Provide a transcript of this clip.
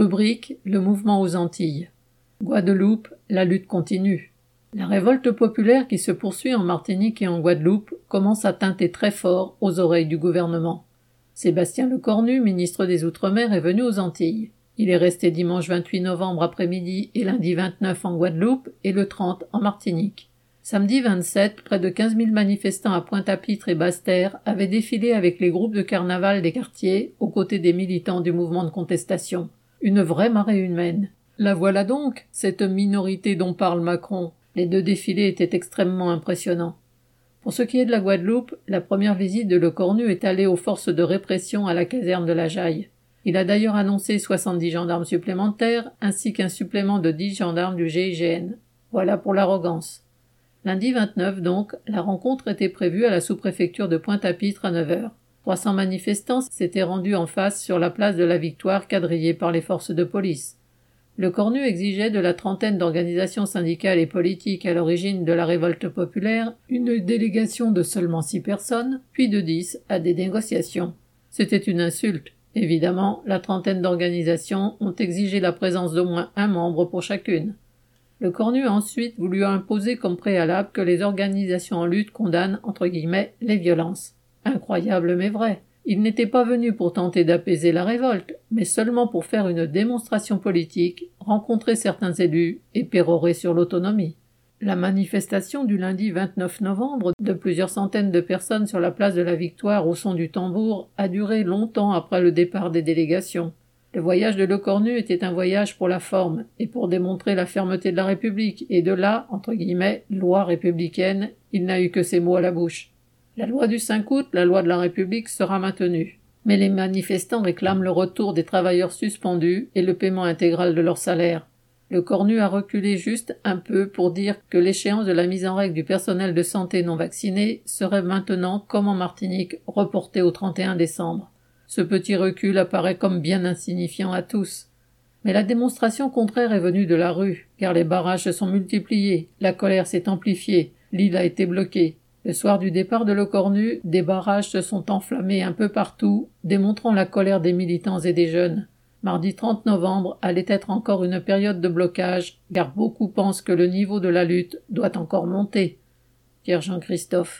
Rubrique Le mouvement aux Antilles. Guadeloupe, la lutte continue. La révolte populaire qui se poursuit en Martinique et en Guadeloupe commence à teinter très fort aux oreilles du gouvernement. Sébastien Lecornu, ministre des Outre-mer, est venu aux Antilles. Il est resté dimanche 28 novembre après-midi et lundi 29 en Guadeloupe et le 30 en Martinique. Samedi 27, près de 15 000 manifestants à Pointe-à-Pitre et Basse-Terre avaient défilé avec les groupes de carnaval des quartiers aux côtés des militants du mouvement de contestation. Une vraie marée humaine. La voilà donc, cette minorité dont parle Macron. Les deux défilés étaient extrêmement impressionnants. Pour ce qui est de la Guadeloupe, la première visite de Le Cornu est allée aux forces de répression à la caserne de la Jaille. Il a d'ailleurs annoncé 70 gendarmes supplémentaires ainsi qu'un supplément de 10 gendarmes du GIGN. Voilà pour l'arrogance. Lundi 29, donc, la rencontre était prévue à la sous-préfecture de Pointe-à-Pitre à 9 heures. 300 manifestants s'étaient rendus en face sur la place de la Victoire quadrillée par les forces de police. Le Cornu exigeait de la trentaine d'organisations syndicales et politiques à l'origine de la révolte populaire une délégation de seulement six personnes, puis de dix à des négociations. C'était une insulte. Évidemment, la trentaine d'organisations ont exigé la présence d'au moins un membre pour chacune. Le Cornu a ensuite voulu imposer comme préalable que les organisations en lutte condamnent, entre guillemets, les violences. Incroyable mais vrai. Il n'était pas venu pour tenter d'apaiser la révolte, mais seulement pour faire une démonstration politique, rencontrer certains élus et pérorer sur l'autonomie. La manifestation du lundi 29 novembre de plusieurs centaines de personnes sur la place de la Victoire au son du tambour a duré longtemps après le départ des délégations. Le voyage de Lecornu était un voyage pour la forme et pour démontrer la fermeté de la République, et de là, entre guillemets, loi républicaine, il n'a eu que ces mots à la bouche. La loi du 5 août, la loi de la République, sera maintenue. Mais les manifestants réclament le retour des travailleurs suspendus et le paiement intégral de leur salaire. Le Cornu a reculé juste un peu pour dire que l'échéance de la mise en règle du personnel de santé non vacciné serait maintenant, comme en Martinique, reportée au 31 décembre. Ce petit recul apparaît comme bien insignifiant à tous. Mais la démonstration contraire est venue de la rue, car les barrages se sont multipliés, la colère s'est amplifiée, l'île a été bloquée. Le soir du départ de Lecornu, des barrages se sont enflammés un peu partout, démontrant la colère des militants et des jeunes. Mardi 30 novembre allait être encore une période de blocage, car beaucoup pensent que le niveau de la lutte doit encore monter. Pierre Jean Christophe.